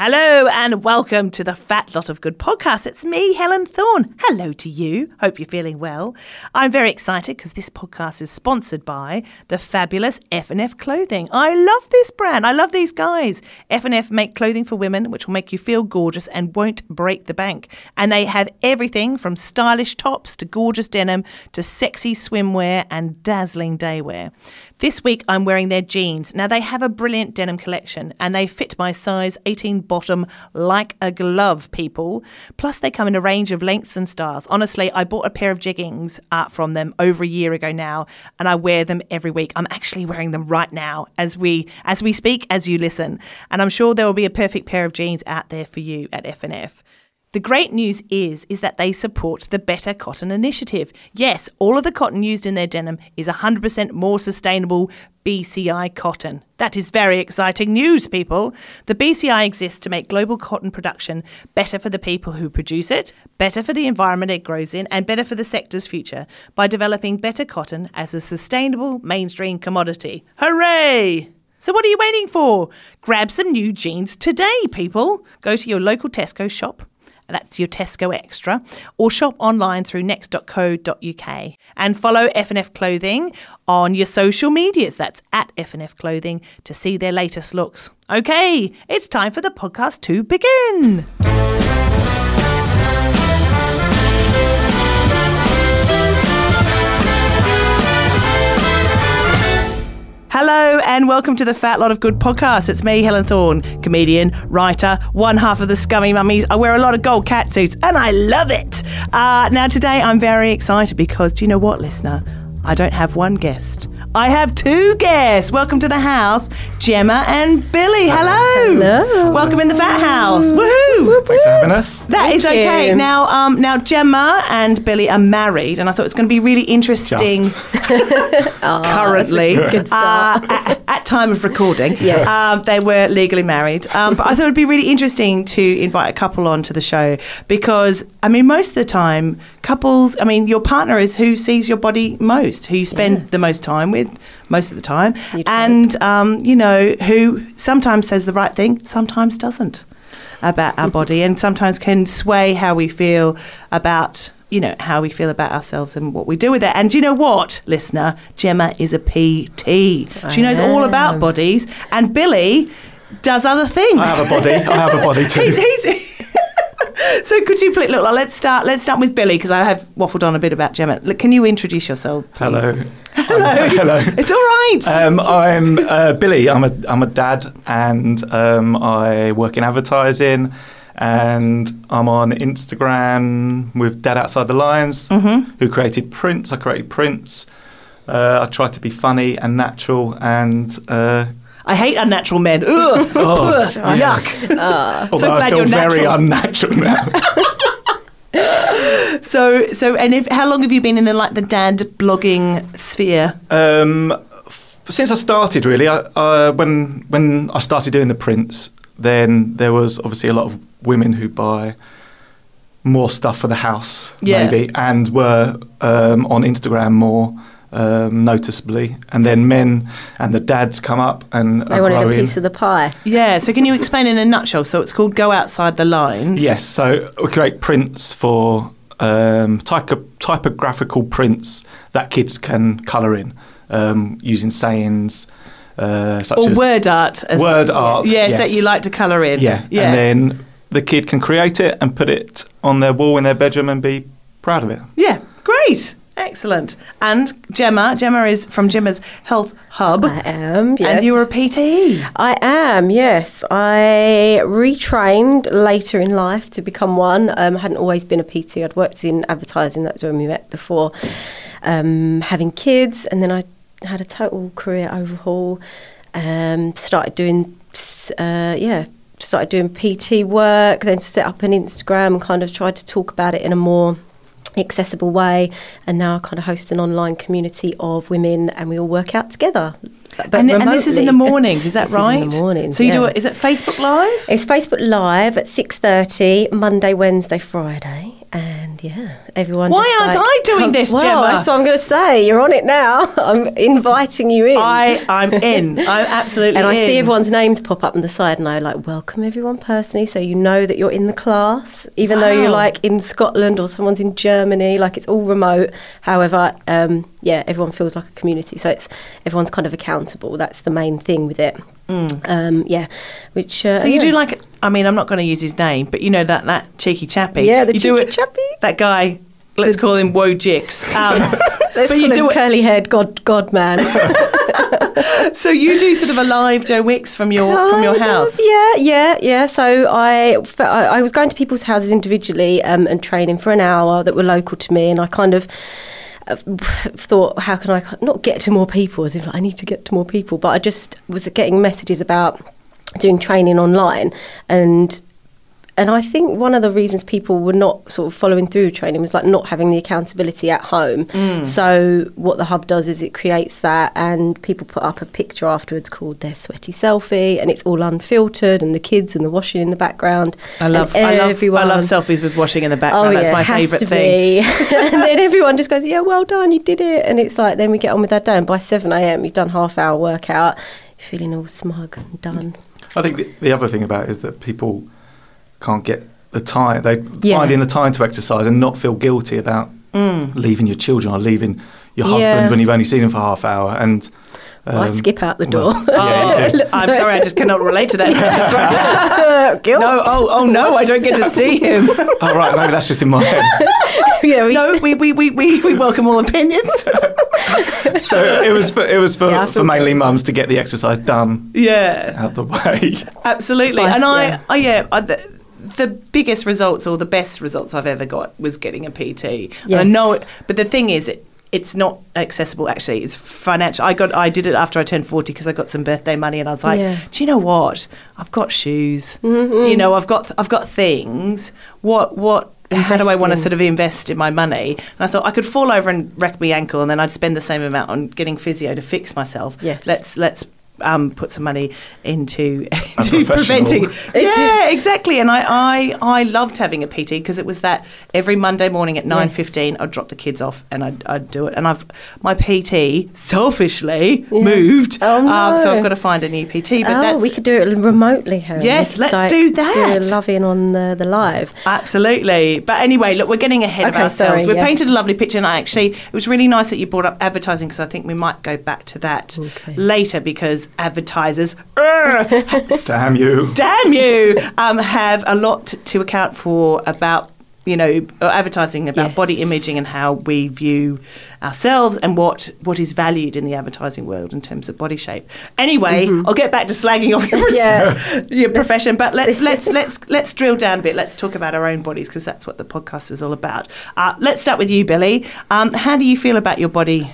Hello and welcome to the Fat Lot of Good podcast. It's me, Helen Thorne. Hello to you. Hope you're feeling well. I'm very excited because this podcast is sponsored by the fabulous F&F Clothing. I love this brand. I love these guys. F&F make clothing for women which will make you feel gorgeous and won't break the bank. And they have everything from stylish tops to gorgeous denim to sexy swimwear and dazzling daywear. This week I'm wearing their jeans. Now they have a brilliant denim collection and they fit my size 18 bottom like a glove, people. Plus they come in a range of lengths and styles. Honestly, I bought a pair of jeggings uh, from them over a year ago now and I wear them every week. I'm actually wearing them right now as we as we speak as you listen. And I'm sure there will be a perfect pair of jeans out there for you at F&F. The great news is is that they support the Better Cotton Initiative. Yes, all of the cotton used in their denim is 100% more sustainable BCI cotton. That is very exciting news, people. The BCI exists to make global cotton production better for the people who produce it, better for the environment it grows in, and better for the sector's future by developing better cotton as a sustainable mainstream commodity. Hooray! So, what are you waiting for? Grab some new jeans today, people. Go to your local Tesco shop that's your Tesco Extra, or shop online through next.co.uk. And follow F&F Clothing on your social medias. That's at F&F Clothing to see their latest looks. Okay, it's time for the podcast to begin. Hello and welcome to the Fat Lot of Good podcast. It's me, Helen Thorne, comedian, writer, one half of the Scummy Mummies. I wear a lot of gold cat suits and I love it. Uh, now, today I'm very excited because do you know what, listener? I don't have one guest. I have two guests. Welcome to the house, Gemma and Billy. Hello. Hello. Welcome in the Fat House. Woohoo. Thanks for having us. That is Thank okay. you. Now, um, now Gemma and Billy are married, and I thought it's going to be really interesting. currently, good start. Uh, at, at time of recording, Yes. um, they were legally married. Um, but I thought it'd be really interesting to invite a couple onto the show because, I mean, most of the time, couples. I mean, your partner is who sees your body most, who you spend the most time with most of the time, You'd and um, you know who sometimes says the right thing, sometimes doesn't about our body, and sometimes can sway how we feel about you know how we feel about ourselves and what we do with it. And you know what, listener? Gemma is a PT. She knows all about bodies, and Billy does other things. I have a body. I have a body He- too. he's- so could you please look? Let's start. Let's start with Billy because I have waffled on a bit about Gemma. Look, can you introduce yourself? please? Hello. Hello. Hello. It's all right. Um, I'm uh, Billy. I'm a I'm a dad, and um, I work in advertising, and I'm on Instagram with Dad Outside the Lines, Mm-hmm. who created Prince. I created Prince. Uh, I try to be funny and natural, and uh, I hate unnatural men. Ugh. Oh, Ugh. Yuck. So glad I feel you're very natural. unnatural now. So, so, and if how long have you been in the like the dad blogging sphere? Um, f- since I started, really, I, uh, when when I started doing the prints, then there was obviously a lot of women who buy more stuff for the house, Yeah. maybe, and were um, on Instagram more um, noticeably, and then men and the dads come up and They are wanted a growing. piece of the pie. Yeah. So, can you explain in a nutshell? So, it's called Go Outside the Lines. Yes, so we create prints for um, typo- typographical prints that kids can colour in um, using sayings, uh, such Or as word art. As word art. Yes, yes. that you like to colour in. Yeah. Yeah. and then the kid can create it and put it on their wall in their bedroom and be proud of it. yeah. Great. Excellent. And Gemma. Gemma is from Gemma's Health Hub. I am, yes. And you're a PT. I am, yes. I retrained later in life to become one. Um, I hadn't always been a PT. I'd worked in advertising, that's when we met before, um, having kids, and then I had a total career overhaul. Um, started doing, uh, yeah, started doing PT work, then set up an Instagram and kind of tried to talk about it in a more accessible way and now I kind of host an online community of women and we all work out together but and, and this is in the mornings, is that This is right? in the mornings, So you do it, is it Facebook Live? It's Facebook Live at six thirty Monday, Wednesday, Friday, and yeah, everyone. Why aren't like, I doing this, well, Gemma? That's what I'm going to say. You're on it now. I'm inviting you in. I, I'm in. I'm absolutely in. and I in. see everyone's names pop up on the side, and I like welcome everyone personally, so you know that you're in the class, even though you're like in Scotland or someone's in Germany. Like it's all remote. However, um, yeah, everyone feels like a community, so it's everyone's kind of accountable. That's the main thing with it. Um, yeah, which uh, Mm. So you yeah. do like, I mean, I'm not going to use his name, but you know that that cheeky chappy. Yeah, the you cheeky it, chappy. That guy. Let's call him Wojix. Um, Let's but you call do him curly haired God God man. So you do sort of a live Joe Wicks from your from your Kind of, house. Yeah, yeah, yeah. So I, I was going to people's houses individually um, and training for an hour that were local to me, and I kind of thought, how can I not get to more people? As if like, I need to get to more people, but I just was getting messages about doing training online and and I think one of the reasons people were not sort of following through training was like not having the accountability at home. Mm. So what the hub does is it creates that, and people put up a picture afterwards called their sweaty selfie, and it's all unfiltered, and the kids and the washing in the background. I love, and I love, I love selfies with washing in the Oh background. yeah, That's my favourite thing. and then everyone just goes, "Yeah, well done, you did it." And it's like then we get on with our day, and by seven a.m. you've done half hour workout, you're feeling all smug and done. I think the, the other thing about it is that people can't get the time. They Yeah. finding the time to exercise and not feel guilty about leaving your children or leaving your husband Yeah. when you've only seen him for half hour. And Well, I um, skip out the door. well, yeah, you do. I'm sorry, I just cannot relate to that sentence. Guilt. No, oh, oh no, I don't get to see him. oh right, maybe that's just in my head. yeah, we, No, we, we, we, we, we welcome all opinions. So it was for it was for, Yeah, for mainly mums to get the exercise done yeah. out the way. Absolutely. And I, yeah. I yeah, I, the, biggest results or the best results I've ever got was getting a PT. And I know it, but the thing is, it, it's not accessible actually. It's financial. I got, I did it after I turned 40 because I got some birthday money and I was like, Yeah. do you know what? I've got shoes. Mm-hmm. You know, I've got, I've got things. What, what, how do I want to sort of invest in my money? And I thought I could fall over and wreck my ankle, and then I'd spend the same amount on getting physio to fix myself. Yes. Let's let's um, put some money into, into preventing. Yeah, exactly. And I, I, I loved having a PT because it was that every Monday morning at nine fifteen, I'd drop the kids off and I'd, I'd do it. And I've my PT selfishly moved, Oh, um, so. I've got to find a new PT. But oh, we could do it remotely, Helen. Yes, let's do that. Do a love in on the, the live. Absolutely. But anyway, look, we're getting ahead of ourselves. sorry, we yes. painted a lovely picture, and I actually, it was really nice that you brought up advertising because I think we might go back to that Okay. later because advertisers, Damn you! damn you, um, have a lot to account for about. You know, uh, advertising about Yes. body imaging and how we view ourselves and what what is valued in the advertising world in terms of body shape. Anyway, I'll get back to slagging off your, Yeah. your profession, but let's let's let's let's drill down a bit. Let's talk about our own bodies because that's what the podcast is all about. Uh, let's start with you, Billy. Um, how do you feel about your body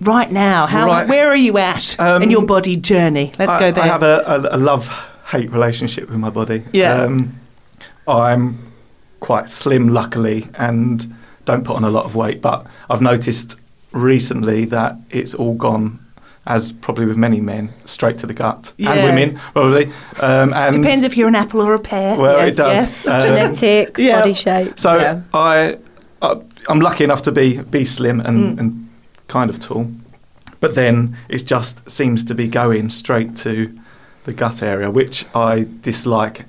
right now? How Right. where are you at Um, in your body journey? Let's I, go there. I have a, a, a love hate relationship with my body. Yeah. Um, I'm quite slim, luckily, and don't put on a lot of weight. But I've noticed recently that it's all gone, as probably with many men, straight to the gut Yeah. and women probably. Um, and Depends if you're an apple or a pear. Well, Yes, it does. yes. Um, Genetics, yeah. body shape. So yeah. I, I, I'm lucky enough to be be slim and, and kind of tool. but then it just seems to be going straight to the gut area, which I dislike.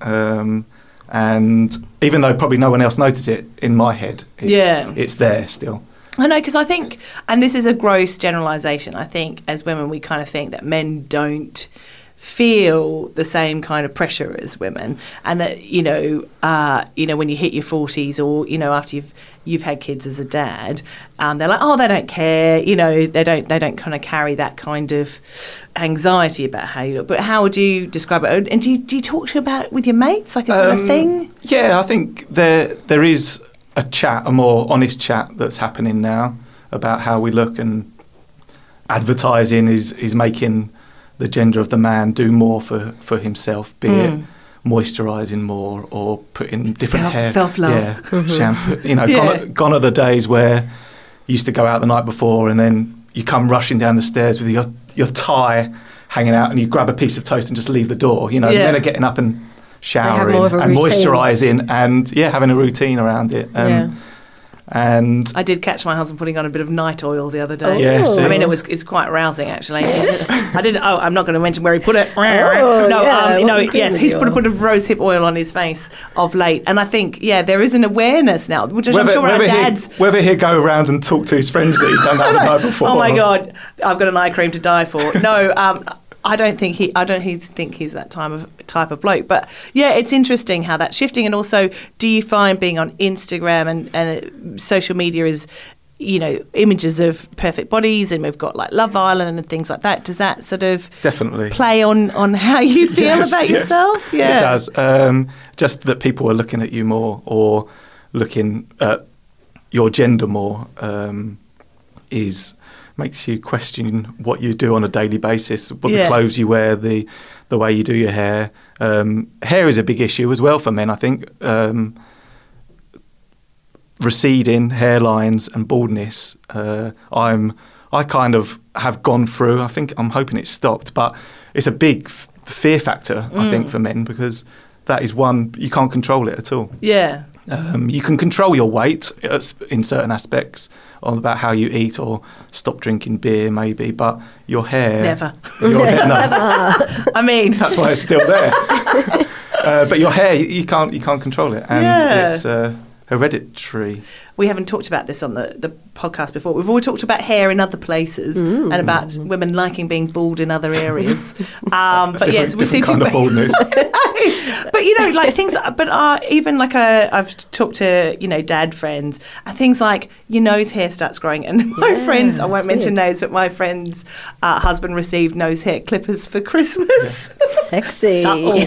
Um, and even though probably no one else noticed it in my head, it's, Yeah. it's there still. I know because I think, and this is a gross generalization. I think as women, we kind of think that men don't feel the same kind of pressure as women, and that you know, uh, you know, when you hit your forties, or you know, after you've you've had kids as a dad, um, they're like, oh, they don't care, you know, they don't they don't kind of carry that kind of anxiety about how you look. But how would you describe it? And do you, do you talk to about it with your mates? Like, is that a Um, thing? Yeah, I think there there is a chat, a more honest chat that's happening now about how we look, and advertising is is making the gender of the man do more for for himself, be it moisturising more or putting different Self- hair, self-love. yeah, shampoo. You know, Yeah. gone, are, gone are the days where you used to go out the night before and then you come rushing down the stairs with your your tie hanging out and you grab a piece of toast and just leave the door. You know, Yeah. men are getting up and showering more of a and moisturising and yeah, having a routine around it. Um, Yeah. And I did catch my husband putting on a bit of night oil the other day. Yeah, see. I mean, it was it's quite rousing actually. I didn't. Oh, I'm not going to mention where he put it. Oh, no, yeah, um, no, you doing yes, he's put a bit of rosehip oil on his face of late, and I think yeah, there is an awareness now, which I'm whether, sure our dads. he, whether he'll go around and talk to his friends that he's done that the night before. Oh my god, I've got an eye cream to die for. No, um, I don't think he. I don't he think he's that time of type of bloke. But yeah, it's interesting how that's shifting. And also, do you find being on Instagram and and social media is you know images of perfect bodies and we've got like Love Island and things like that. Does that sort of Definitely. play on on how you feel Yes, about yes. yourself? Yeah, It does. Um, just that people are looking at you more or looking at your gender more um, is makes you question what you do on a daily basis, what Yeah. the clothes you wear, the the way you do your hair. Um, hair is a big issue as well for men, I think. Um, receding hairlines and baldness. Uh, I'm I kind of have gone through. I think I'm hoping it stopped, but it's a big f- fear factor I think for men because that is one you can't control it at all. yeah. Um, you can control your weight uh, in certain aspects, about how you eat, or stop drinking beer, maybe. But your hair, Never. Your hair, no, I mean, that's why it's still there. uh, but your hair, you, you can't, you can't control it, and Yeah. it's uh, hereditary. we haven't talked about this on the, the podcast before. We've always talked about hair in other places and about women liking being bald in other areas. Um, but different, yes, we different seem kind to. of baldness. but you know, like things. But uh, even like uh, I've talked to you know dad friends and things like your nose hair starts growing, and my Yeah, friends I won't mention weird. names, but my friend's uh, husband received nose hair clippers for Christmas. Sexy. Subtle.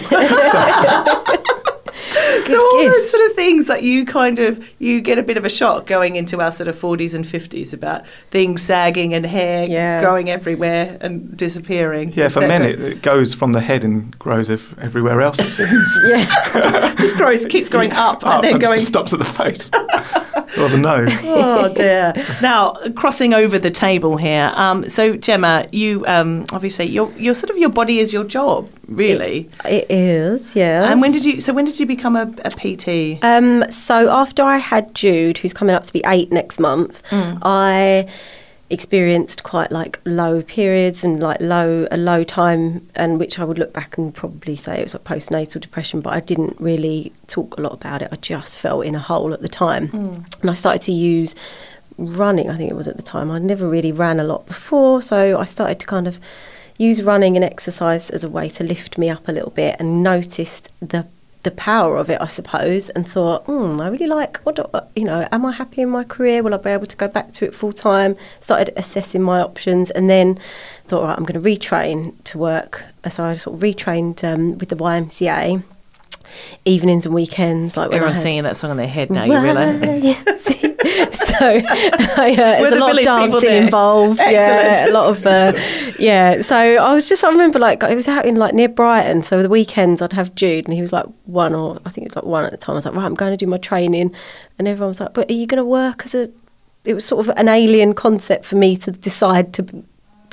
Good so all those sort of things that you kind of you get a bit of a shock going into our sort of 40s and 50s about things sagging and hair Yeah. growing everywhere and disappearing. Yeah, for men, it, it goes from the head and grows ev- everywhere else. It seems. Yeah. just grows keeps going up, Up and then and going stops at the face or the nose. oh dear. Now crossing over the table here. Um, so Gemma, you um, obviously your your sort of your body is your job, really. It is, yeah. And when did you? So when did you become a, a PT? Um, so after I had Jude, who's coming up to be eight next month, I experienced quite like low periods and like low a low time and which I would look back and probably say it was like postnatal depression but I didn't really talk a lot about it I just felt in a hole at the time and I started to use running I think it was at the time I'd never really ran a lot before so I started to kind of use running and exercise as a way to lift me up a little bit and noticed the the power of it, I suppose, and thought, hmm, I really like what do, you know. Am I happy in my career? Will I be able to go back to it full time? Started assessing my options, and then thought, right, I'm going to retrain to work. So I sort of retrained um, with the YMCA, evenings and weekends. Like Everyone's had- singing that song on their head now. You realise? so I, uh, there's a the lot of dancing involved. Yeah, a lot of uh, yeah. So I was just I remember like it was out in like near Brighton. So the weekends I'd have Jude, and he was like one or I think it was like one at the time. I was like, right, I'm going to do my training, and everyone was like, but are you going to work as a? It was sort of an alien concept for me to decide to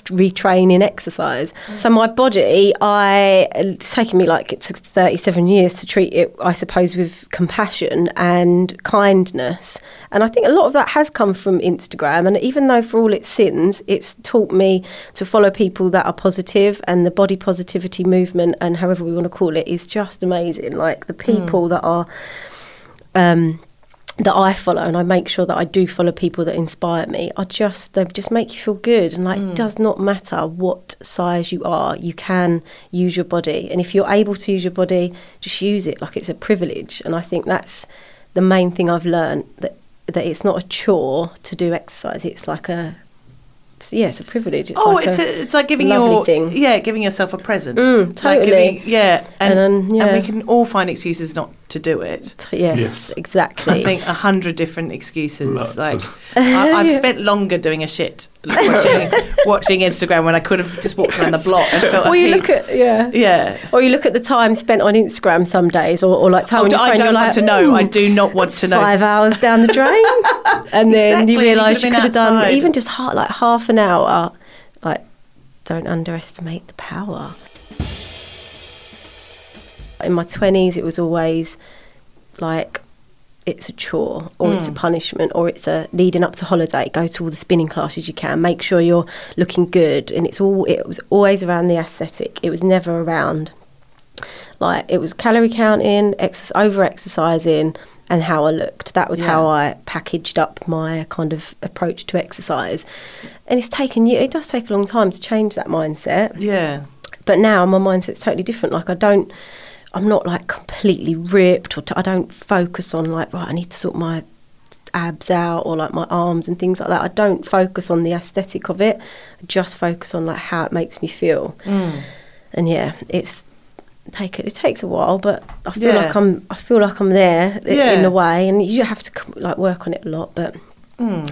retrain in exercise. So my body, I it's taken me like it's 37 years to treat it, I suppose, with compassion and kindness. And I think a lot of that has come from Instagram. And even though for all its sins, it's taught me to follow people that are positive and the body positivity movement and however we want to call it is just amazing. Like the people that are um, that I follow, and I make sure that I do follow people that inspire me, are just they just make you feel good. And like, it does not matter what size you are, you can use your body, and if you're able to use your body, just use it like it's a privilege. And I think that's the main thing I've learned that that it's not a chore to do exercise. It's like a it's, yeah, it's a privilege. It's oh, like it's a, a, it's like giving your thing. yeah, giving yourself a present. Mm, Like totally. giving- yeah, and And then, yeah. and we can all find excuses not to do it. yes, Yes. exactly. I think a hundred different excuses. Lots like of- I, I've spent longer doing a shit like, watching, watching Instagram when I could have just walked around the block and felt. or a you heap. look at yeah. yeah. Or you look at the time spent on Instagram some days, or, or like time Oh, on your I don't you're want like, to know. I do not want to know. Five hours down the drain, and then Exactly, you you realise you could have done even just ha- like half an hour. Like, don't underestimate the power. In my twenties, it was always like it's a chore or it's a mm. punishment or it's a leading up to holiday. Go to all the spinning classes you can. Make sure you're looking good. And it's all it was always around the aesthetic. It was never around like it was calorie counting ex- over exercising and how I looked. That was how I packaged up my kind of approach to exercise. And it's taken you it does take a long time to change that mindset. Yeah. but now my mindset's totally different. Like I don't, I'm not like completely ripped, or t- I don't focus on like right. I need to sort my abs out or like my arms and things like that. I don't focus on the aesthetic of it. I just focus on like how it makes me feel. And yeah, it's take it. It takes a while, but I feel Yeah. like I'm. I feel like I'm there Yeah. in a way, and you have to like work on it a lot. But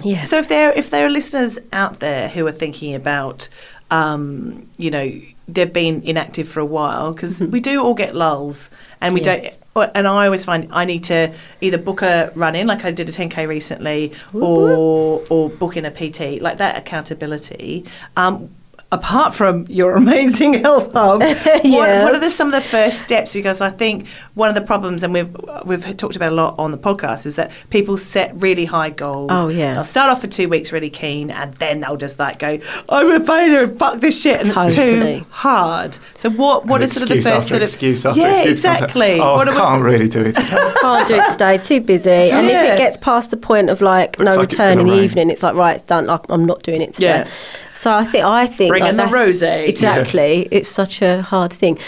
yeah, So if there if there are listeners out there who are thinking about, um, you know, they've been inactive for a while because we do all get lulls, and we Mm-hmm. Yes. don't. And I always find I need to either book a run in, like I did a 10k recently, or or book in a PT, like that accountability. Um, apart from your amazing health hub, what, Yes. what are the, some of the first steps? Because I think one of the problems, and we've we've talked about a lot on the podcast, is that people set really high goals. Oh, yeah. They'll start off for two weeks really keen, and then they'll just like go, "I'm a failure, fuck this shit," and it's too hard. So what what And is sort of the first after sort of excuse after yeah excuse comes out, exactly? Oh, What I can't really do it. can't do it today, too busy. And if it gets past the point of like Looks no like return in the rain. evening, it's like right, it's done. Like, I'm not doing it today. Yeah. So I think I think Bring like, in the rosé. Exactly, it's such a hard thing.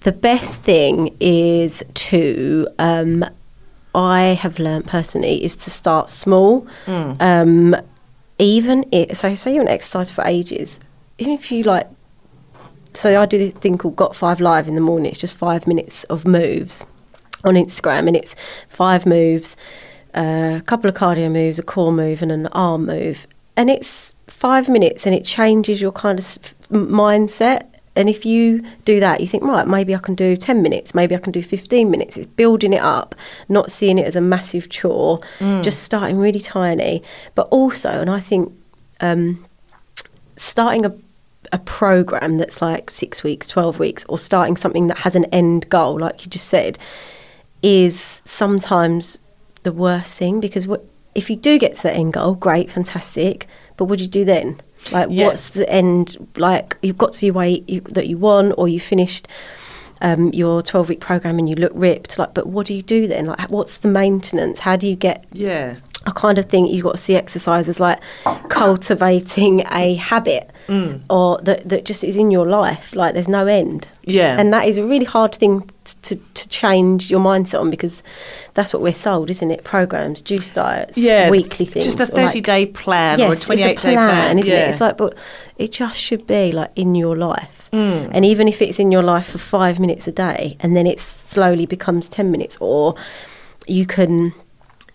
The best thing is to. Um, I have learned personally is to start small. Mm. Um, even it, so say you haven't exercised for ages, even if you like so I do this thing called Got Five Live in the morning. It's just five minutes of moves on Instagram, and it's five moves, uh, a couple of cardio moves, a core move, and an arm move, and it's five minutes, and it changes your kind of s- f- m- mindset. And if you do that, you think, right, maybe I can do 10 minutes, maybe I can do 15 minutes. It's building it up, not seeing it as a massive chore, just starting really tiny. But also, and I think um, starting a a program that's like six weeks, 12 weeks, or starting something that has an end goal, like you just said, is sometimes the worst thing because what, if you do get to that end goal, great, fantastic, but what do you do then? Like, Yeah. what's the end? Like, you've got to your weight you, that you want, or you finished um, your 12 week program and you look ripped. Like, but what do you do then? Like, what's the maintenance? How do you get yeah. I kind of think you've got to see exercise as like cultivating a habit Mm. or that, that just is in your life. Like there's no end. Yeah. And that is a really hard thing to, to change your mindset on because that's what we're sold, isn't it? Programs, juice diets, yeah, weekly things. Just a or like- thirty-day plan or a Yes, twenty-eight it's a day plan, plan, isn't yeah. it? It's like, but it just should be like in your life, Mm. and even if it's in your life for five minutes a day, and then it slowly becomes ten minutes, or you can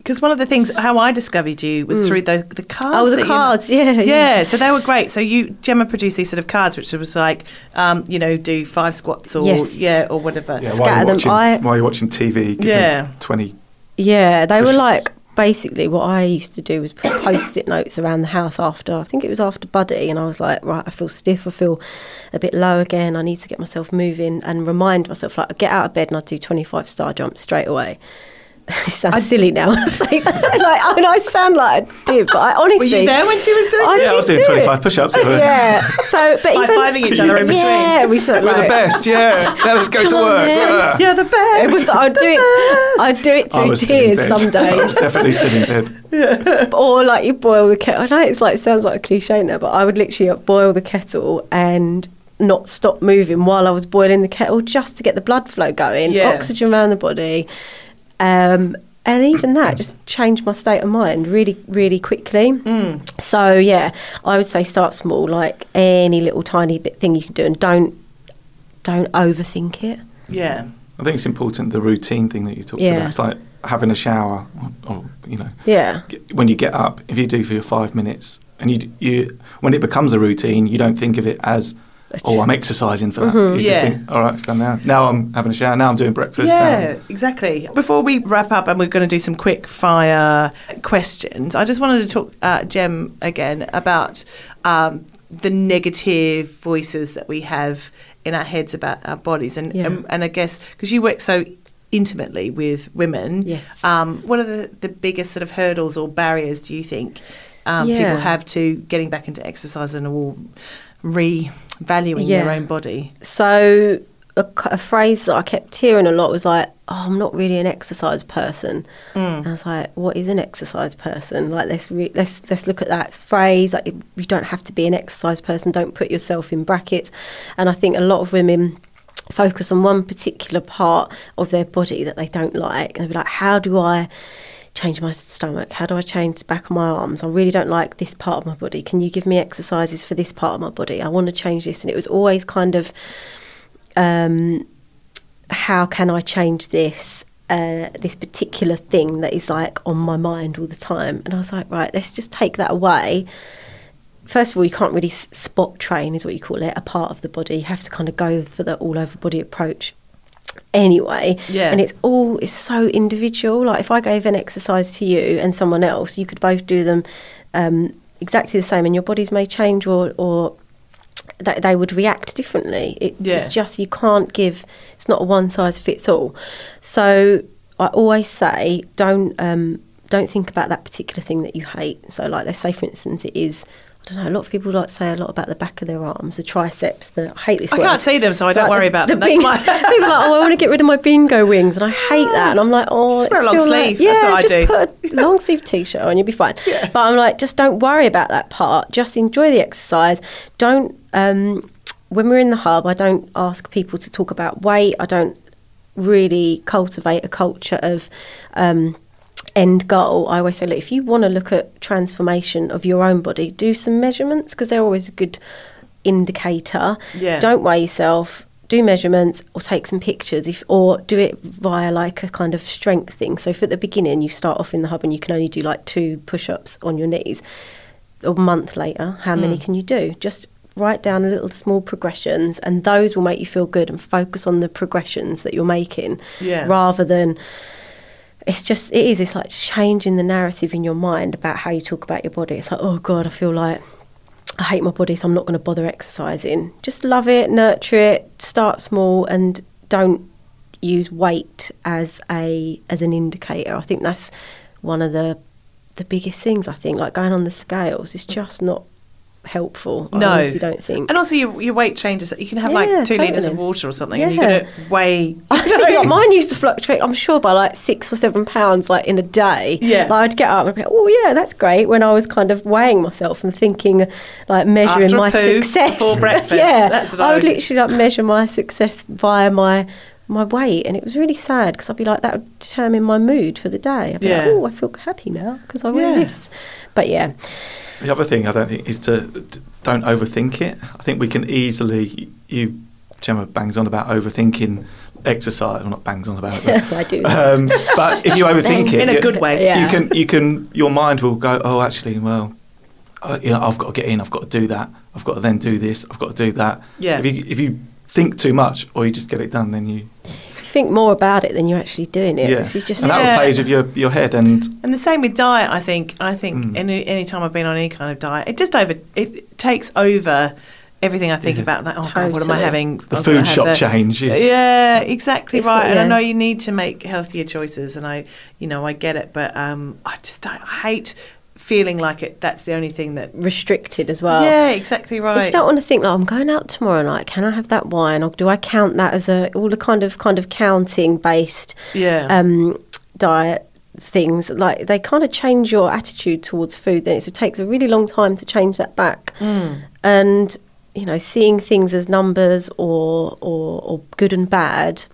Because one of the things how I discovered you was through the the cards. Oh, the that you- cards, yeah, yeah, yeah. So they were great. So you Gemma produced these sort of cards, which was like, um, you know, do five squats or Yes. yeah or whatever. Yeah, Scatter while you're them. I- while you're watching TV, give Yeah. 20. Yeah, they were push-ups. like basically what I used to do was put post-it notes around the house after I think it was after Buddy, and I was like, right, I feel stiff, I feel a bit low again. I need to get myself moving and remind myself like I get out of bed and I do twenty-five star jumps straight away. it sounds silly now I like, I mean, I sound like I did, but I honestly. Were you there when she was doing I? Yeah, I was doing do it. 25 push-ups. Yeah. So, but even High-fiving each other in between. Yeah, we sort of We're the best, yeah. Now let's go to Come on, work. Yeah. Ah. You're the best. It was, I'd do it. I'd do it I through was tears bed. some I was days, definitely still in bed. or like you boil the kettle. I know it's like it sounds like a cliche now, but I would literally boil the kettle and not stop moving while I was boiling the kettle just to get the blood flow going, Yeah. oxygen around the body, um, and even that just changed my state of mind really, really quickly. Mm. So yeah, I would say start small, like any little tiny bit thing you can do, and don't don't overthink it. Yeah. I think it's important the routine thing that you talked Yeah. about. It's like having a shower, or, or you know, Yeah. get- when you get up, if you do for your five minutes, and you you when it becomes a routine, you don't think of it as oh I'm exercising for that. You Yeah. just think all right, it's done now. Now I'm having a shower. Now I'm doing breakfast. Yeah, now- exactly. Before we wrap up, and we're going to do some quick fire questions, I just wanted to talk, uh, Jem, again about um, the negative voices that we have in our heads about our bodies. And, Yeah. and, and I guess because you work so intimately with women, Yes. um, what are the, the biggest sort of hurdles or barriers do you think um, Yeah. people have to getting back into exercise and all revaluing Yeah. their own body? So a phrase that I kept hearing a lot was like, "Oh, I'm not really an exercise person." Mm. And I was like, "What is an exercise person?" Like let's re- let's let's look at that phrase. Like you don't have to be an exercise person. Don't put yourself in brackets. And I think a lot of women focus on one particular part of their body that they don't like, and be like, "How do I?" Change my stomach? How do I change the back of my arms? I really don't like this part of my body. Can you give me exercises for this part of my body? I want to change this. And it was always kind of, um, how can I change this? Uh, this particular thing that is like on my mind all the time. And I was like, right, let's just take that away. First of all, you can't really spot train, is what you call it, a part of the body. You have to kind of go for the all over body approach anyway. Yeah. And it's all it's so individual. Like if I gave an exercise to you and someone else, you could both do them um, exactly the same, and your bodies may change or or that they would react differently. It, Yeah. It's just you can't give. It's not a one size fits all. So I always say don't um, don't think about that particular thing that you hate. So like let's say for instance it is. I don't know. A lot of people like to say a lot about the back of their arms, the triceps. The I hate this. I word. can't see them, so I don't Like worry the- about the them. That's bing- my- people are like, oh, I want to get rid of my bingo wings, and I hate that. And I'm like, oh, Just wear a long like- sleeve. That's yeah, what I just do. put a long sleeve t-shirt on, you'll be fine. But I'm like, just don't worry about that part. Just enjoy the exercise. Don't. Um, when we're in the hub, I don't ask people to talk about weight. I don't really cultivate a culture of. Um, end goal, I always say, look, if you want to look at transformation of your own body, do some measurements because they're always a good indicator. Yeah. Don't weigh yourself. Do measurements or take some pictures, if or do it via like a kind of strength thing. So, if at the beginning, you start off in the hub and you can only do like two push-ups on your knees. A month later, how many Mm. can you do? Just write down a little small progressions, and those will make you feel good. And focus on the progressions that you're making, Yeah. rather than it's just it is it's like changing the narrative in your mind about how you talk about your body. It's like oh god i feel like i hate my body so i'm not going to bother exercising. Just love it nurture it start small and don't use weight as a as an indicator. I think that's one of the the biggest things i think. Like going on the scales is just not helpful i No. honestly don't think And also, your, your weight changes. You can have Yeah, like two litres of water or something, and you're going to weigh. I think like, mine used to fluctuate. I'm sure by like six or seven pounds, like in a day. Yeah. like, I'd get up and be like, "Oh yeah, that's great." When I was kind of weighing myself and thinking, like measuring my success before breakfast. yeah, That's what I I would literally like measure my success via my my weight, and it was really sad because I'd be like, that would determine my mood for the day. I'd be Yeah. like, "Oh, I feel happy now because I wear Yeah. this." But yeah, The other thing I don't think is to d- don't overthink it. I think we can easily you Gemma bangs on about overthinking exercise. Well, not bangs on about it. But, I do. um, but if you overthink it, In a you- good way. Yeah. you can you can your mind will go. Oh, actually, well, uh, you know, I've got to get in. I've got to do that. I've got to then do this. I've got to do that. Yeah. If you if you think too much or you just get it done, then you you think more about it than you're actually doing it. yeah. So you just and that Yeah. plays with your your head and And the same with diet. I think. I think Mm. any any time I've been on any kind of diet, it just over it takes over everything I think Yeah. about that. Oh God, what am I having? The I'm food shop the- change is- Yeah, exactly It's right. like- And I know you need to make healthier choices, and I, you know, I get it, but um, I just I hate feeling like it. That's the only thing that. Restricted as well. yeah, exactly right. you don't want to think like I'm going out tomorrow night, can I have that wine, or do I count that as a all the kind of kind of counting based yeah. um, diet things? Like they kind of change your attitude towards food. Then it takes a really long time to change that back, Mm. and you know, seeing things as numbers or or, or good and bad.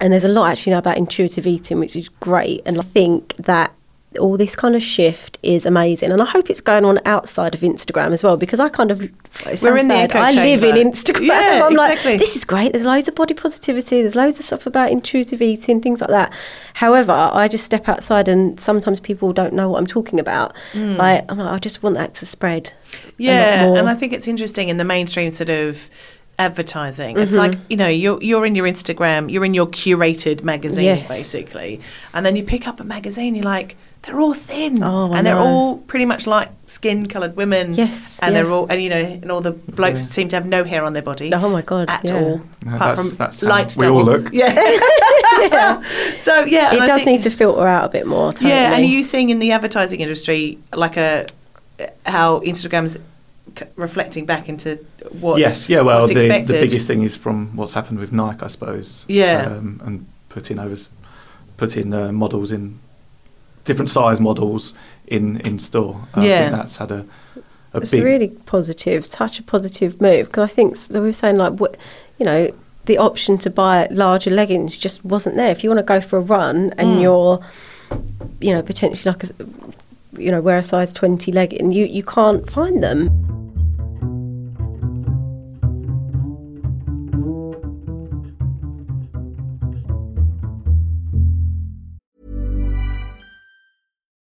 And there's a lot actually now about intuitive eating, which is great. And I think that all this kind of shift is amazing. And I hope it's going on outside of Instagram as well, because I kind of We're in the bad. echo I live chamber. in Instagram. Yeah, I'm exactly. like, this is great. There's loads of body positivity. There's loads of stuff about intuitive eating, things like that. However, I just step outside, and sometimes people don't know what I'm talking about. Like, I'm like, I just want that to spread. Yeah, and I think it's interesting in the mainstream sort of advertising. It's Mm-hmm. like you know you're you're in your Instagram, you're in your curated magazine Yes. basically, and then you pick up a magazine, you're like. They're all thin, Oh, and they're know. all pretty much like skin-coloured women. Yes, and yeah. they're all, and you know, and all the blokes seem to have no hair on their body. Oh my God, at yeah. all, No, apart that's- from that's how light we all look. Yeah, yeah. So yeah, it does think- need to filter out a bit more. Totally. yeah, and are you seeing in the advertising industry like a how Instagram's c- reflecting back into what? yes, yeah. Well, what's the, the biggest thing is from what's happened with Nike, I suppose. Yeah. um, and putting over, putting uh, models in different size models in in store. I Yeah. think that's had a a it's big really positive, such a positive move because I think we were saying like what you know the option to buy larger leggings just wasn't there. If you want to go for a run and Mm. you're you know potentially like a you know wear a size twenty legging, you you can't find them.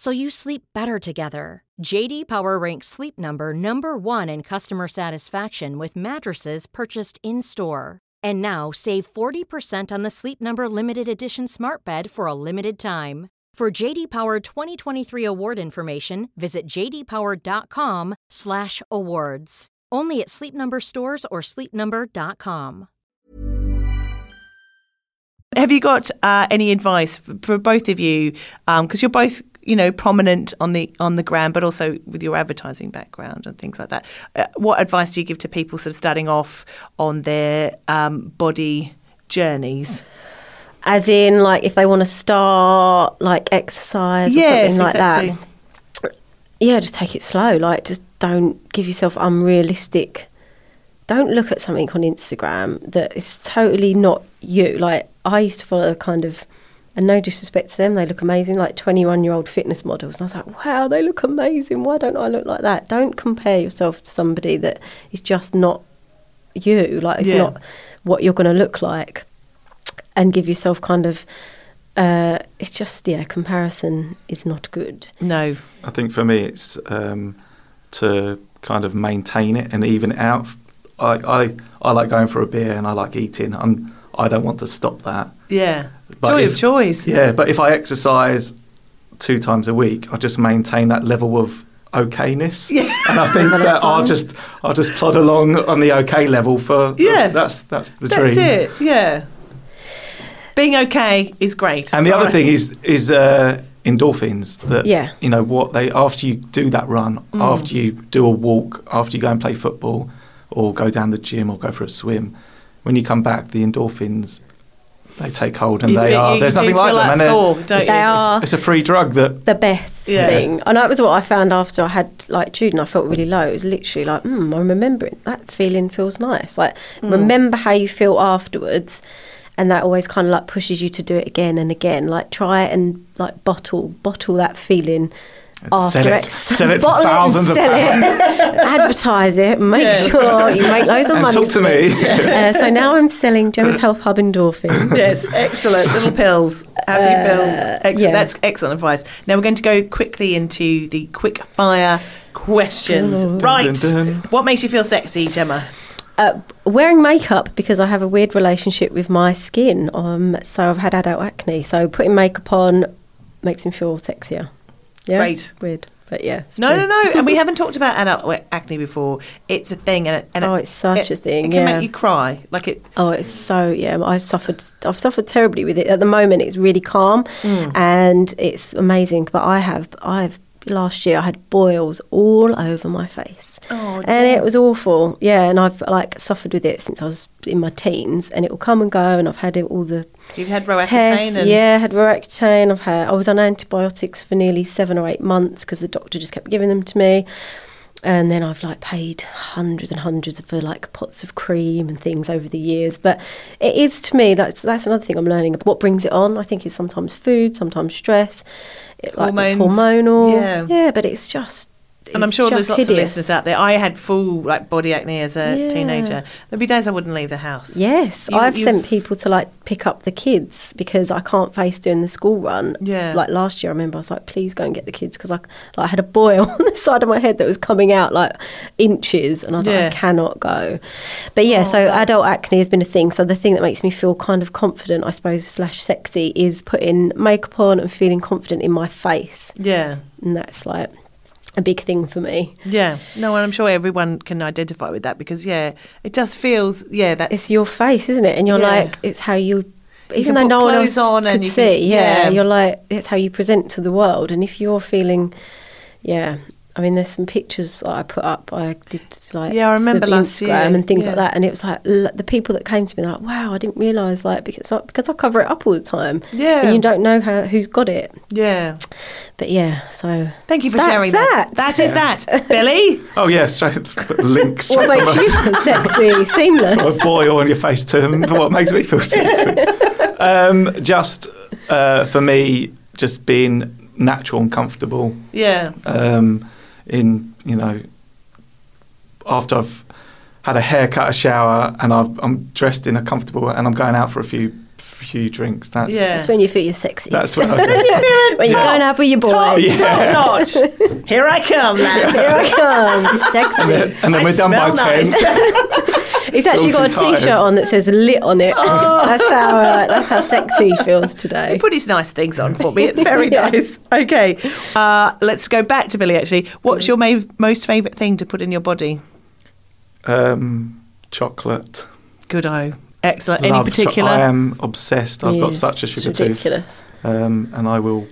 so you sleep better together. JD Power ranks Sleep Number number 1 in customer satisfaction with mattresses purchased in-store. And now save 40% on the Sleep Number limited edition Smart Bed for a limited time. For JD Power 2023 award information, visit jdpower.com/awards. Only at Sleep Number stores or sleepnumber.com. Have you got uh, any advice for, both of you? Because you're both, you know, prominent on the on the gram, but also with your advertising background and things like that. Uh, what advice do you give to people sort of starting off on their um, body journeys? As in, like if they want to start like exercise or Yes, something like exactly. that. Yeah, just take it slow. Like, just don't give yourself unrealistic. Don't look at something on Instagram that is totally not you. Like, I used to follow a kind of And no disrespect to them, they look amazing, like 21 year old fitness models. And I was like, wow, they look amazing. Why don't I look like that? Don't compare yourself to somebody that is just not you. Like, it's Yeah. not what you're going to look like. And give yourself kind of, uh, it's just, yeah, comparison is not good. No. I think for me, it's um, to kind of maintain it and even it out. I, I, I like going for a beer and I like eating. I'm, I don't want to stop that. Yeah. But Joy if- of choice. Yeah, but if I exercise two times a week, I just maintain that level of okayness. Yeah. And I think that I'll just I'll just plod along on the okay level for Yeah. That's that's the That's dream. it. Yeah. Being okay is great. And the other Alright. thing is is uh, endorphins. That Yeah. you know what they after you do that run, Mm. after you do a walk, after you go and play football, or go down the gym or go for a swim, when you come back, the endorphins they take hold and You they feel- are. you There's do nothing like feel them, like and they're- don't it's, you? Are. it's a free drug that the best Yeah. thing. And that was what I found after I had like Jude and I felt really low. It was literally like, mm, I'm remembering that feeling feels nice. Like Mm. remember how you feel afterwards and that always kind of like pushes you to do it again and again. Like try it and like bottle bottle that feeling And after sell it. ex- Sell it for bottle thousands of sell it, advertise it, make Yeah. sure you make loads of and money. talk to me. it. Uh, so now I'm selling Gemma's Health Hub endorphins. Yes, excellent. Little pills. Happy pills. Excellent. Uh, yeah. That's excellent advice. Now we're going to go quickly into the quick fire questions. right. dun, dun. What makes you feel sexy, Gemma? Uh, wearing makeup because I have a weird relationship with my skin. Um, so I've had adult acne. So putting makeup on makes me feel sexier. Yeah, Great. Weird, but yeah. it's No, true. no, no. And we haven't talked about adult acne before. It's a thing, and, and Oh, it's such it- a thing, It can yeah. make you cry. Like it. Oh, it's so yeah. I suffered. I've suffered terribly with it. At the moment, it's really calm, Mm. and it's amazing. But I have, I've last year I had boils all over my face, Oh, and it was awful. Yeah, and I've like suffered with it since I was in my teens, and it will come and go. And I've had it all the You've had Roaccutane. tests. and Yeah, I had Roaccutane. I've had. I was on antibiotics for nearly seven or eight months because the doctor just kept giving them to me. And then I've like paid hundreds and hundreds for like pots of cream and things over the years. But it is to me that's that's another thing I'm learning. What brings it on? I think is sometimes food, sometimes stress, it, like it's Hormones. hormonal. Yeah. yeah, but it's just. And I'm sure there's lots of listeners out there. I had full like body acne as a Yeah. teenager. There'd be days I wouldn't leave the house. Yes, You- I've sent people to like pick up the kids because I can't face doing the school run. Yeah. Like last year, I remember I was like, please go and get the kids because I, like, I had a boil on the side of my head that was coming out like inches, and I was Yeah. like, I cannot go. But yeah, Oh, so God. adult acne has been a thing. So the thing that makes me feel kind of confident, I suppose, slash sexy, is putting makeup on and feeling confident in my face, Yeah. and that's like a big thing for me. Yeah. No, and I'm sure everyone can identify with that because yeah, it just feels yeah, that's it's your face, isn't it? And you're Yeah. like, it's how you. You Even can though no one else on could and you see, can- yeah, yeah. you're like it's how you present to the world. And if you're feeling, yeah, I mean, there's some pictures that I put up. I did like Yeah, I remember for last Instagram year, and things like that. And it was like l- the people that came to me, like, wow, I didn't realise like because I, because I cover it up all the time. Yeah. and you don't know how who's got it. yeah. But yeah, so Thank you for That's sharing that. that. That is that. Billy? oh yeah, straight link straight what makes a- you feel sexy, a seamless? boil on your face to what makes me feel sexy. um, just uh, for me, just being natural and comfortable. Yeah. Um, in you know, after I've had a haircut, a shower, and I've, I'm dressed in a comfortable, and I'm going out for a few few drinks. That's Yeah. That's when you feel your sexiest. that's when I. when you're going out with your boys. Top, Yeah. top notch. Here I come, lads. Here I come, sexy. and then, and then we're done by smell ten. nice. He's actually got a tired. t-shirt on that says "lit" on it. That's how uh, that's how sexy he feels today. He put his nice things on for me. It's very Yeah. nice. Okay. Uh, let's go back to Billy, actually. What's your ma- most favourite thing to put in your body? Um, chocolate. Good O. Excellent. Any Love cho- particular? I am obsessed. I've got such a it's sugar tooth, ridiculous. um, and I will.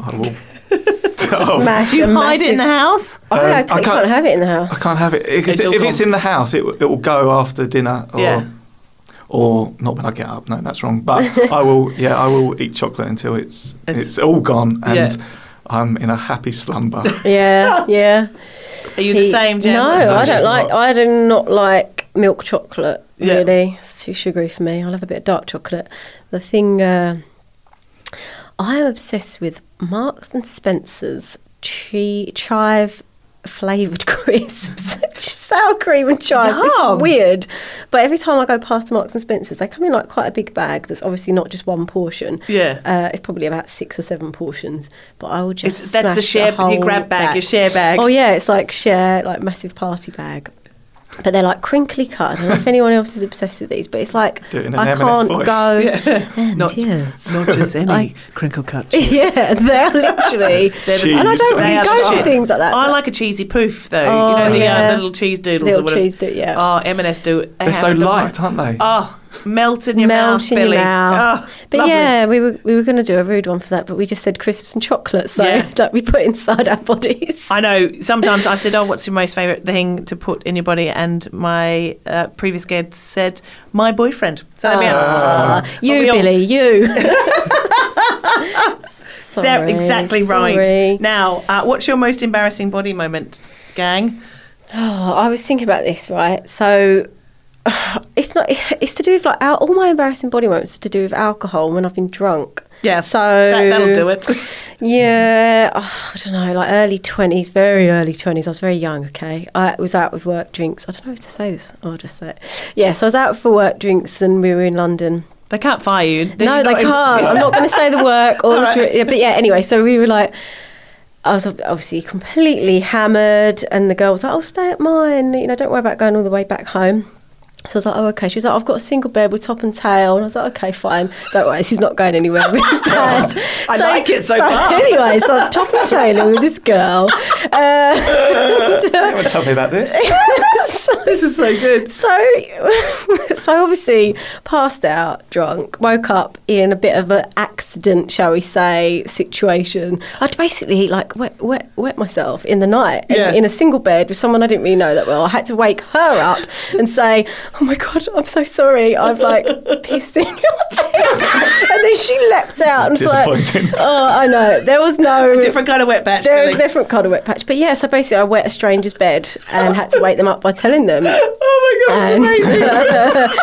I will. Oh, Smash Do you a hide it in the massive- house? Oh, Um, I, I can't, you can't- can't have it in the house. I can't have it. If, It's if all it's gone. in the house, it, will- it will go after dinner, or Yeah. or not when I get up. No, that's wrong. But I will. Yeah, I will eat chocolate until it's It's- it's, all gone, and Yeah. I'm in a happy slumber. Yeah, yeah. Are you the same, Jen? No, No, I don't like. not. I do not like milk chocolate. Yeah. Really, it's too sugary for me. I'll have a bit of dark chocolate. The thing, uh, I am obsessed with Marks and Spencer's chi- chive flavoured crisps. Sour cream and chive. This Yum. is weird. But every time I go past Marks and Spencer's, they come in like quite a big bag that's obviously not just one portion. Yeah. Uh, it's probably about six or seven portions. But I will just. It's- that's the share- your whole grab bag, your share bag. Oh, yeah. It's like share, like massive party bag. But they're like crinkly cut. I don't know if anyone else is obsessed with these, but it's like Do it in an I can't voice. go. And Not, yes. not just any I- crinkle cut. Yeah, they're literally. Cheese. and I don't really go shit. for things like that. I like a cheesy poof though. Oh, you know the, uh, the little cheese doodles Little or whatever. cheese doodle, yeah. Oh, M&S do. They They're so them light, right. aren't they? Oh, melt in your melt mouth, in Billy. your mouth. Oh, but lovely. yeah, we were we were going to do a rude one for that, but we just said crisps and chocolate, so Yeah. that we put inside our bodies. I know. Sometimes I said, "Oh, what's your most favourite thing to put in your body?" And my uh, previous guest said, "My boyfriend." So there we are. Ah, you, Billy, you. Sorry, exactly right. sorry. Now, uh, what's your most embarrassing body moment, gang? Oh, I was thinking about this, right? So it's not. It's to do with like al- all my embarrassing body moments are to do with alcohol when I've been drunk. Yeah, So that, that'll do it. Yeah, oh, I don't know, like early 20s, very early 20s. I was very young, okay? I was out with work drinks. I don't know if to say this. I'll just say it. Yeah, so I was out for work drinks and we were in London. They can't fire you. Then no, they can't. in- I'm not going to say the work or the right. drink. Yeah, but yeah, anyway, so we were like, I was obviously completely hammered, and the girl was like, "Oh, stay at mine. You know, don't worry about going all the way back home." So I was like, "Oh, okay." She was like, "I've got a single bed with top and tail," and I was like, "Okay, fine. Don't worry, this is not going anywhere really bad." I like it so far. Anyway, so I was top and tailing with this girl. Uh, You want to tell me about this? so- This is so good. so, so obviously passed out, drunk, woke up in a bit of an accident, shall we say, situation. I'd basically like wet, wet, wet myself in the night in- Yeah. in, a single bed with someone I didn't really know that well. I had to wake her up and say, "Oh my god, I'm so sorry. I've like pissed in your bed," and then she leapt out and was like, "Oh, I know. There was no Different kind of wet patch. there was a different kind of wet patch. But yeah, so basically, I wet a stranger's bed and had to wake them up by telling them. Oh my god, And, it's amazing.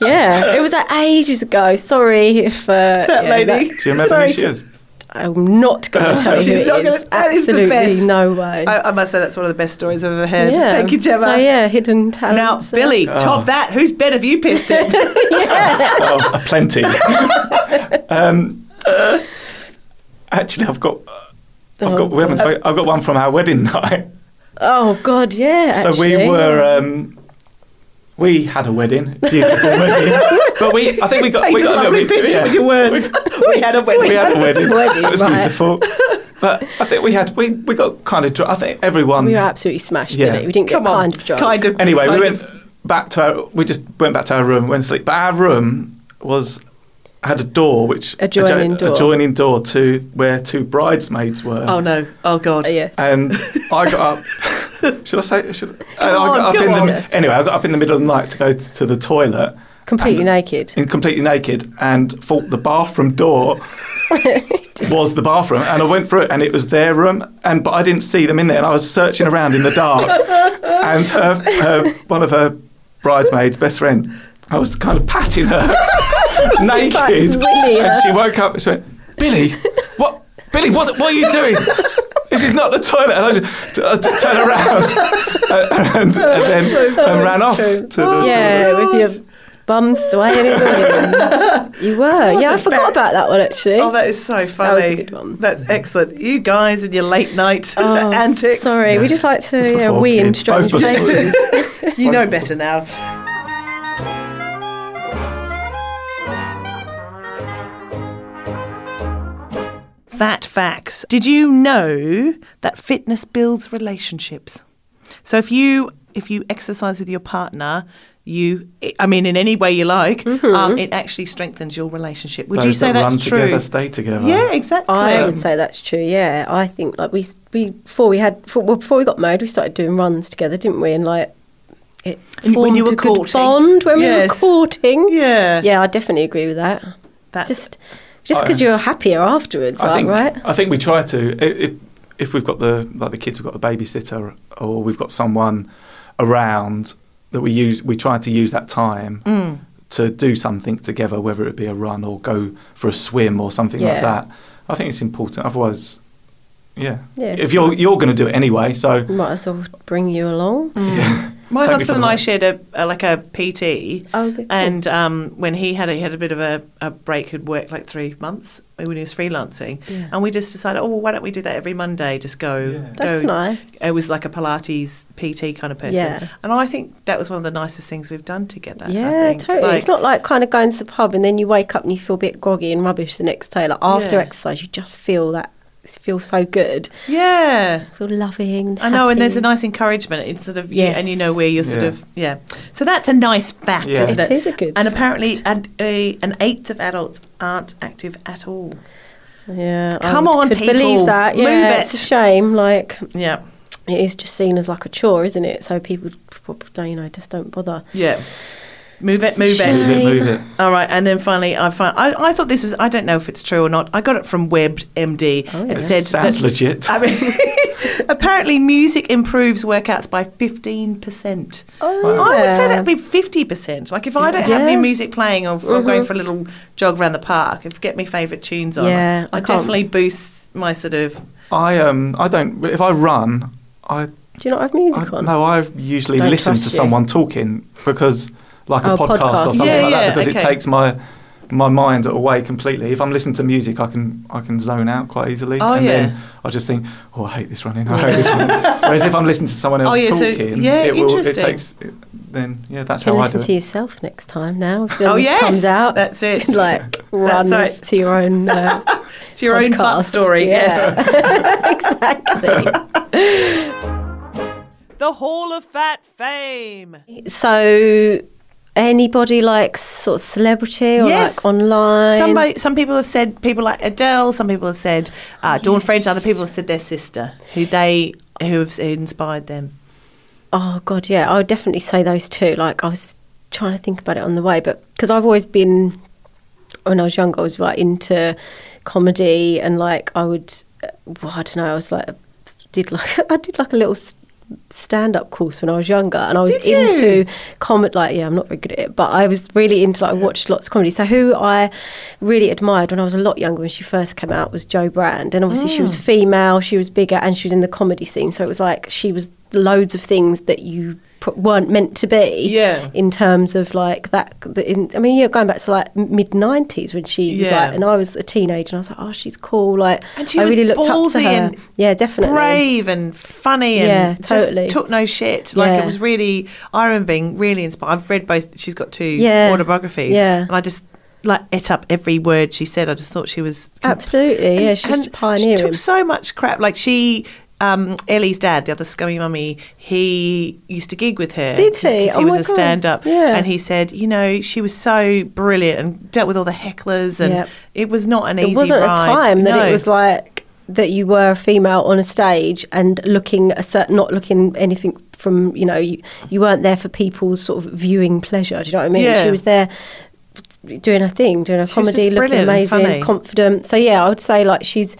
yeah, it was like ages ago. Sorry if uh, That yeah, lady. that- Do you remember sorry who she is? I'm not going to tell you She's who not it is. gonna- that is the Absolutely best. no way. I, I must say that's one of the best stories I've ever heard. yeah. Thank you, Gemma. So yeah, hidden talent. Now, Billy, top that. Whose bed have you pissed in? Oh, plenty. um, actually, I've got. I've Oh, got. We haven't. Spoken, I've got one from our wedding night. Oh God, yeah. So we were. Um, we had a wedding, beautiful wedding, but we. I think we got. Paint we a got lovely little bit- picture yeah. with your words. We had a wedding. We had a wedding. wedding, it was right. beautiful. But I think we had. We, we got kind of. Drunk. I think everyone. We were absolutely smashed. Yeah. Billy. We didn't get Come on. kind of drunk. Kind of. Anyway, we went of. back to our. We just went back to our room, went to sleep. But our room was had a door which Adjoining door. adjoining door to where two bridesmaids were. Oh no. Oh god. Uh, yeah. And I got up. should I say? Should I, I on, got up in on. the, anyway, I got up in the middle of the night to go t- to the toilet, Completely and- naked. in completely naked, and thought the bathroom door was the bathroom, and I went through it, and it was their room, and but I didn't see them in there, and I was searching around in the dark, and her, her one of her bridesmaids, best friend, I was kind of patting her naked, and she woke up and she went, Billy, what, Billy, what, what are you doing? This is not the toilet. And I just t- I t- turn around and, and, and then and ran off to the yeah, toilet. with your bum swaying in the wind. You were. yeah, I forgot very- about that one actually. Oh, that is so funny. That was a good one. That's excellent. You guys and your late night Oh, antics. Sorry, we just like to It's yeah, before wee in strange places. You know better now. Fat facts. Did you know that fitness builds relationships? So if you if you exercise with your partner, you I mean in any way you like, um, it actually strengthens your relationship. Would you say that that's run true? together stay together. Yeah, exactly. I would say that's true. Yeah, I think like we we before we had before, well, before we got married, we started doing runs together, didn't we? And like it And when you formed were a good bond when we were courting. Yeah. yeah, I definitely agree with that. That's Just just because you're happier afterwards, I think right? I think we try to if if we've got the like the kids have got a babysitter or we've got someone around that we use we try to use that time Mm. to do something together, whether it be a run or go for a swim or something Yeah. like that. I think it's important. Otherwise, yeah, Yeah, if you're you're going to do it anyway, so Might as well bring you along. My Take husband and I shared a, a like a PT, Oh, okay, cool. and um, when he had a, he had a bit of a, a break, he'd worked like three months when he was freelancing, Yeah. and we just decided, oh, well, why don't we do that every Monday? Just go, go. That's nice. It was like a Pilates PT kind of person, Yeah. and I think that was one of the nicest things we've done together. I Yeah, think. totally. Like- it's not like kind of going to the pub and then you wake up and you feel a bit groggy and rubbish the next day. Like after Yeah. exercise, you just feel that feel so good, yeah. feel loving. I know, and there's a nice encouragement. It's sort of yeah, and you know where you're sort Yeah. of yeah. So that's a nice fact, Yeah. isn't It it? is a good And apparently, an, a, an eighth of adults aren't active at all. Yeah, Come would- on, could people, believe that. move Yeah, it. it's a shame. Like Yeah, it is just seen as like a chore, isn't it? So people, don't, you know, just don't bother. yeah. Move it, move it. move it, move it. All right, and then finally, I find I, I thought this was. I don't know if it's true or not. I got it from WebMD. Oh, it yeah. said Sounds that, legit. I mean, apparently, music improves workouts by fifteen percent. Oh, I would say that'd be fifty percent. Like if I don't have Yeah. Mm-hmm. any music playing, or if I'm going for a little jog around the park, if get my favourite tunes on, Yeah, I, I definitely boost my sort of. I um I don't if I run I, Do you not have music I on? no I usually Don't listen to you. someone talking because like a Oh, podcast, podcast. or something Yeah, like yeah, that because okay. it takes my my mind away completely. If I'm listening to music, I can I can zone out quite easily, Oh, and yeah. then I just think, oh, I hate this running. I hate this running. Whereas if I'm listening to someone else Oh, yeah, so- talking, yeah, it will. It interesting. takes. It, then yeah, that's you can how I listen do to yourself next time now. If Oh this yes, comes out. That's it. like run right. to your own. Uh, to your own butt podcast. story. Yes. exactly. The Hall of Fat Fame. So, anybody like sort of celebrity or Yes. like online? Somebody, some people have said people like Adele. Some people have said uh, Dawn French. Other people have said their sister, who they who have inspired them. Oh God, yeah, I would definitely say those two. Like I was trying to think about it on the way, but because I've always been when I was younger, I was like into comedy and like I would, uh, well, I don't know, I was like did like I did like a little stand up course when I was younger, and I was into comedy. Like, yeah, I'm not very good at it, but I was really into like I watched lots of comedy. So who I really admired when I was a lot younger when she first came out was Jo Brand, and obviously she Mm. was female, she was bigger, and she was in the comedy scene. So it was like she was loads of things that you weren't meant to be. Yeah. In terms of like that, in, I mean, yeah, going back to like mid '90s when she was like, and I was a teenager, and I was like, oh, she's cool. Like, And she I really looked up to her. and yeah, definitely. Brave and funny and Yeah, just totally. took no shit. Like it was really. I remember being really inspired. I've read both. She's got two Yeah. autobiographies. Yeah. and I just like ate up every word she said. I just thought she was Absolutely, yeah, she's pioneering. She took so much crap. Like she, um, Ellie's dad, the other scummy mummy, he used to gig with her. Did he? 'cause Oh he was my a God. stand-up, Yeah. and he said, you know, she was so brilliant and dealt with all the hecklers, and Yep. it was not an easy. it easy wasn't ride. a time that No. it was like that you were a female on a stage and looking a certain, not looking anything from you know you, you weren't there for people's sort of viewing pleasure. Do you know what I mean? Yeah. She was there doing her thing, doing her She comedy, looking amazing, confident. So yeah, I would say like she's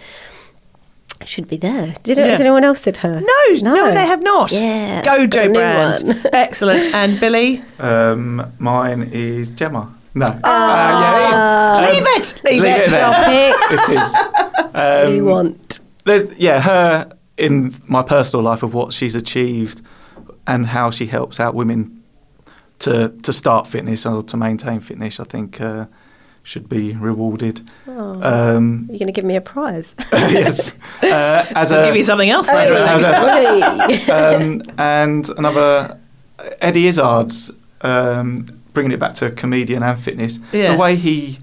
should be there. Did it, Yeah. has anyone else said her? No, no, they have not. Yeah, Go got a Jo new Brand. one. Excellent. And Billy, Um, mine is Gemma. No. Uh, Ah. yeah, it is. leave it, leave, leave it. it there. Stop it. it is. we Um, want. there's yeah her in my personal life of what she's achieved and how she helps out women to to start fitness or to maintain fitness. I think uh, should be rewarded. Oh. Um, You're going to give me a prize. yes, uh, as I'll a give you something else. As later. a- as a- um, and another Eddie Izzard's um, bringing it back to comedian and fitness. Yeah. The way he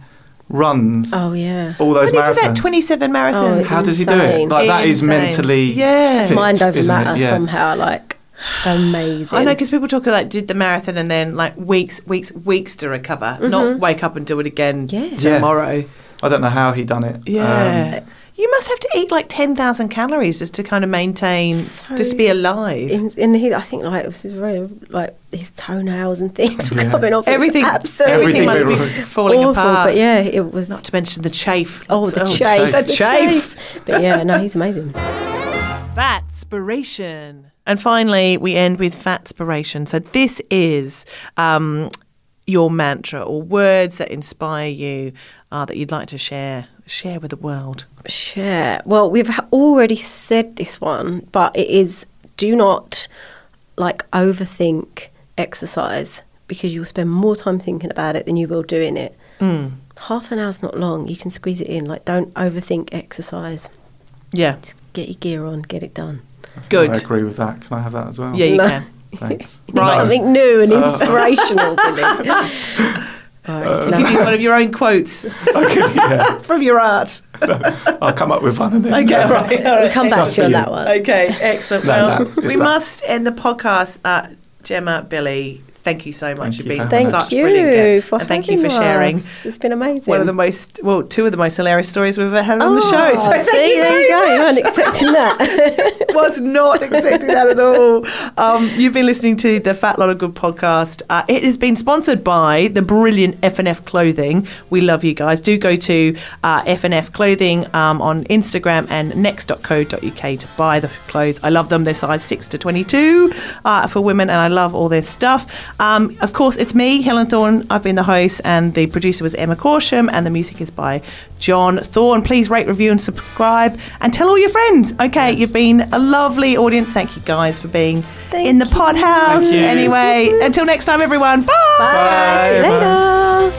runs oh yeah. all those When he did that marathons. 27 marathons. Oh, it's How does he do it? insane. Like that is Insane. mentally Yeah. fit, mind over isn't it? matter Yeah. somehow. Like amazing. I know because people talk like did the marathon and then like weeks, weeks, weeks to recover, not mm-hmm. wake up and do it again Yeah. Yeah. tomorrow. I don't know how he done it. Yeah. Um, you must have to eat like 10,000 calories just to kind of maintain, So just to be alive. in, in his, I think like it was very like his toenails and things were Yeah. coming off. Everything, absolutely everything must be Everything falling awful. apart. But yeah, it was. Not to mention the chafe. oh, the Oh, chafe, chafe. The chafe. But yeah, no, he's amazing. Fatspiration. And finally, we end with Fatspiration. So this is um, your mantra or words that inspire you uh, that you'd like to share share with the world? Share. Well, we've already said this one, but it is do not like overthink exercise because you'll spend more time thinking about it than you will doing it. Mm. Half an hour's not long. You can squeeze it in. Like, don't overthink exercise. Yeah, Get your gear on, get it done. good. I agree with that. Can I have that as well? Yeah, you No. can. Thanks. Right. Something new and inspirational, Billy. All right, Uh, you can Give have- you one of your own quotes Okay, yeah. from your art. I'll come up with one and then. Okay, uh, right. all we'll come back Just to you on that one. Okay, excellent. No, well, that- we that. must end the podcast. Uh, Gemma, Billy, thank you so much. Thank You've been for Thank such you brilliant guests. for and thank you for sharing us. It's been amazing. one of the most, well, two of the most hilarious stories we've ever had on the Oh, show. So thank see, you there very you go. much. You weren't expecting that. was not expecting that at all. Um, you've been listening to the Fat Lot of Good podcast. Uh, it has been sponsored by the brilliant FNF Clothing. We love you guys. Do go to uh, FNF Clothing um, on Instagram and next.co.uk to buy the clothes. I love them. They're size 6 to 22 uh, for women, and I love all their stuff. Um, of course, it's me, Helen Thorne. I've been the host, and the producer was Emma Corsham, and the music is by John Thorne. Please rate, review, and subscribe, and tell all your friends. Okay, you've been a lovely audience. Thank you guys for being Thank in the pod house. Anyway, until next time, everyone. Bye. Bye. See you Bye.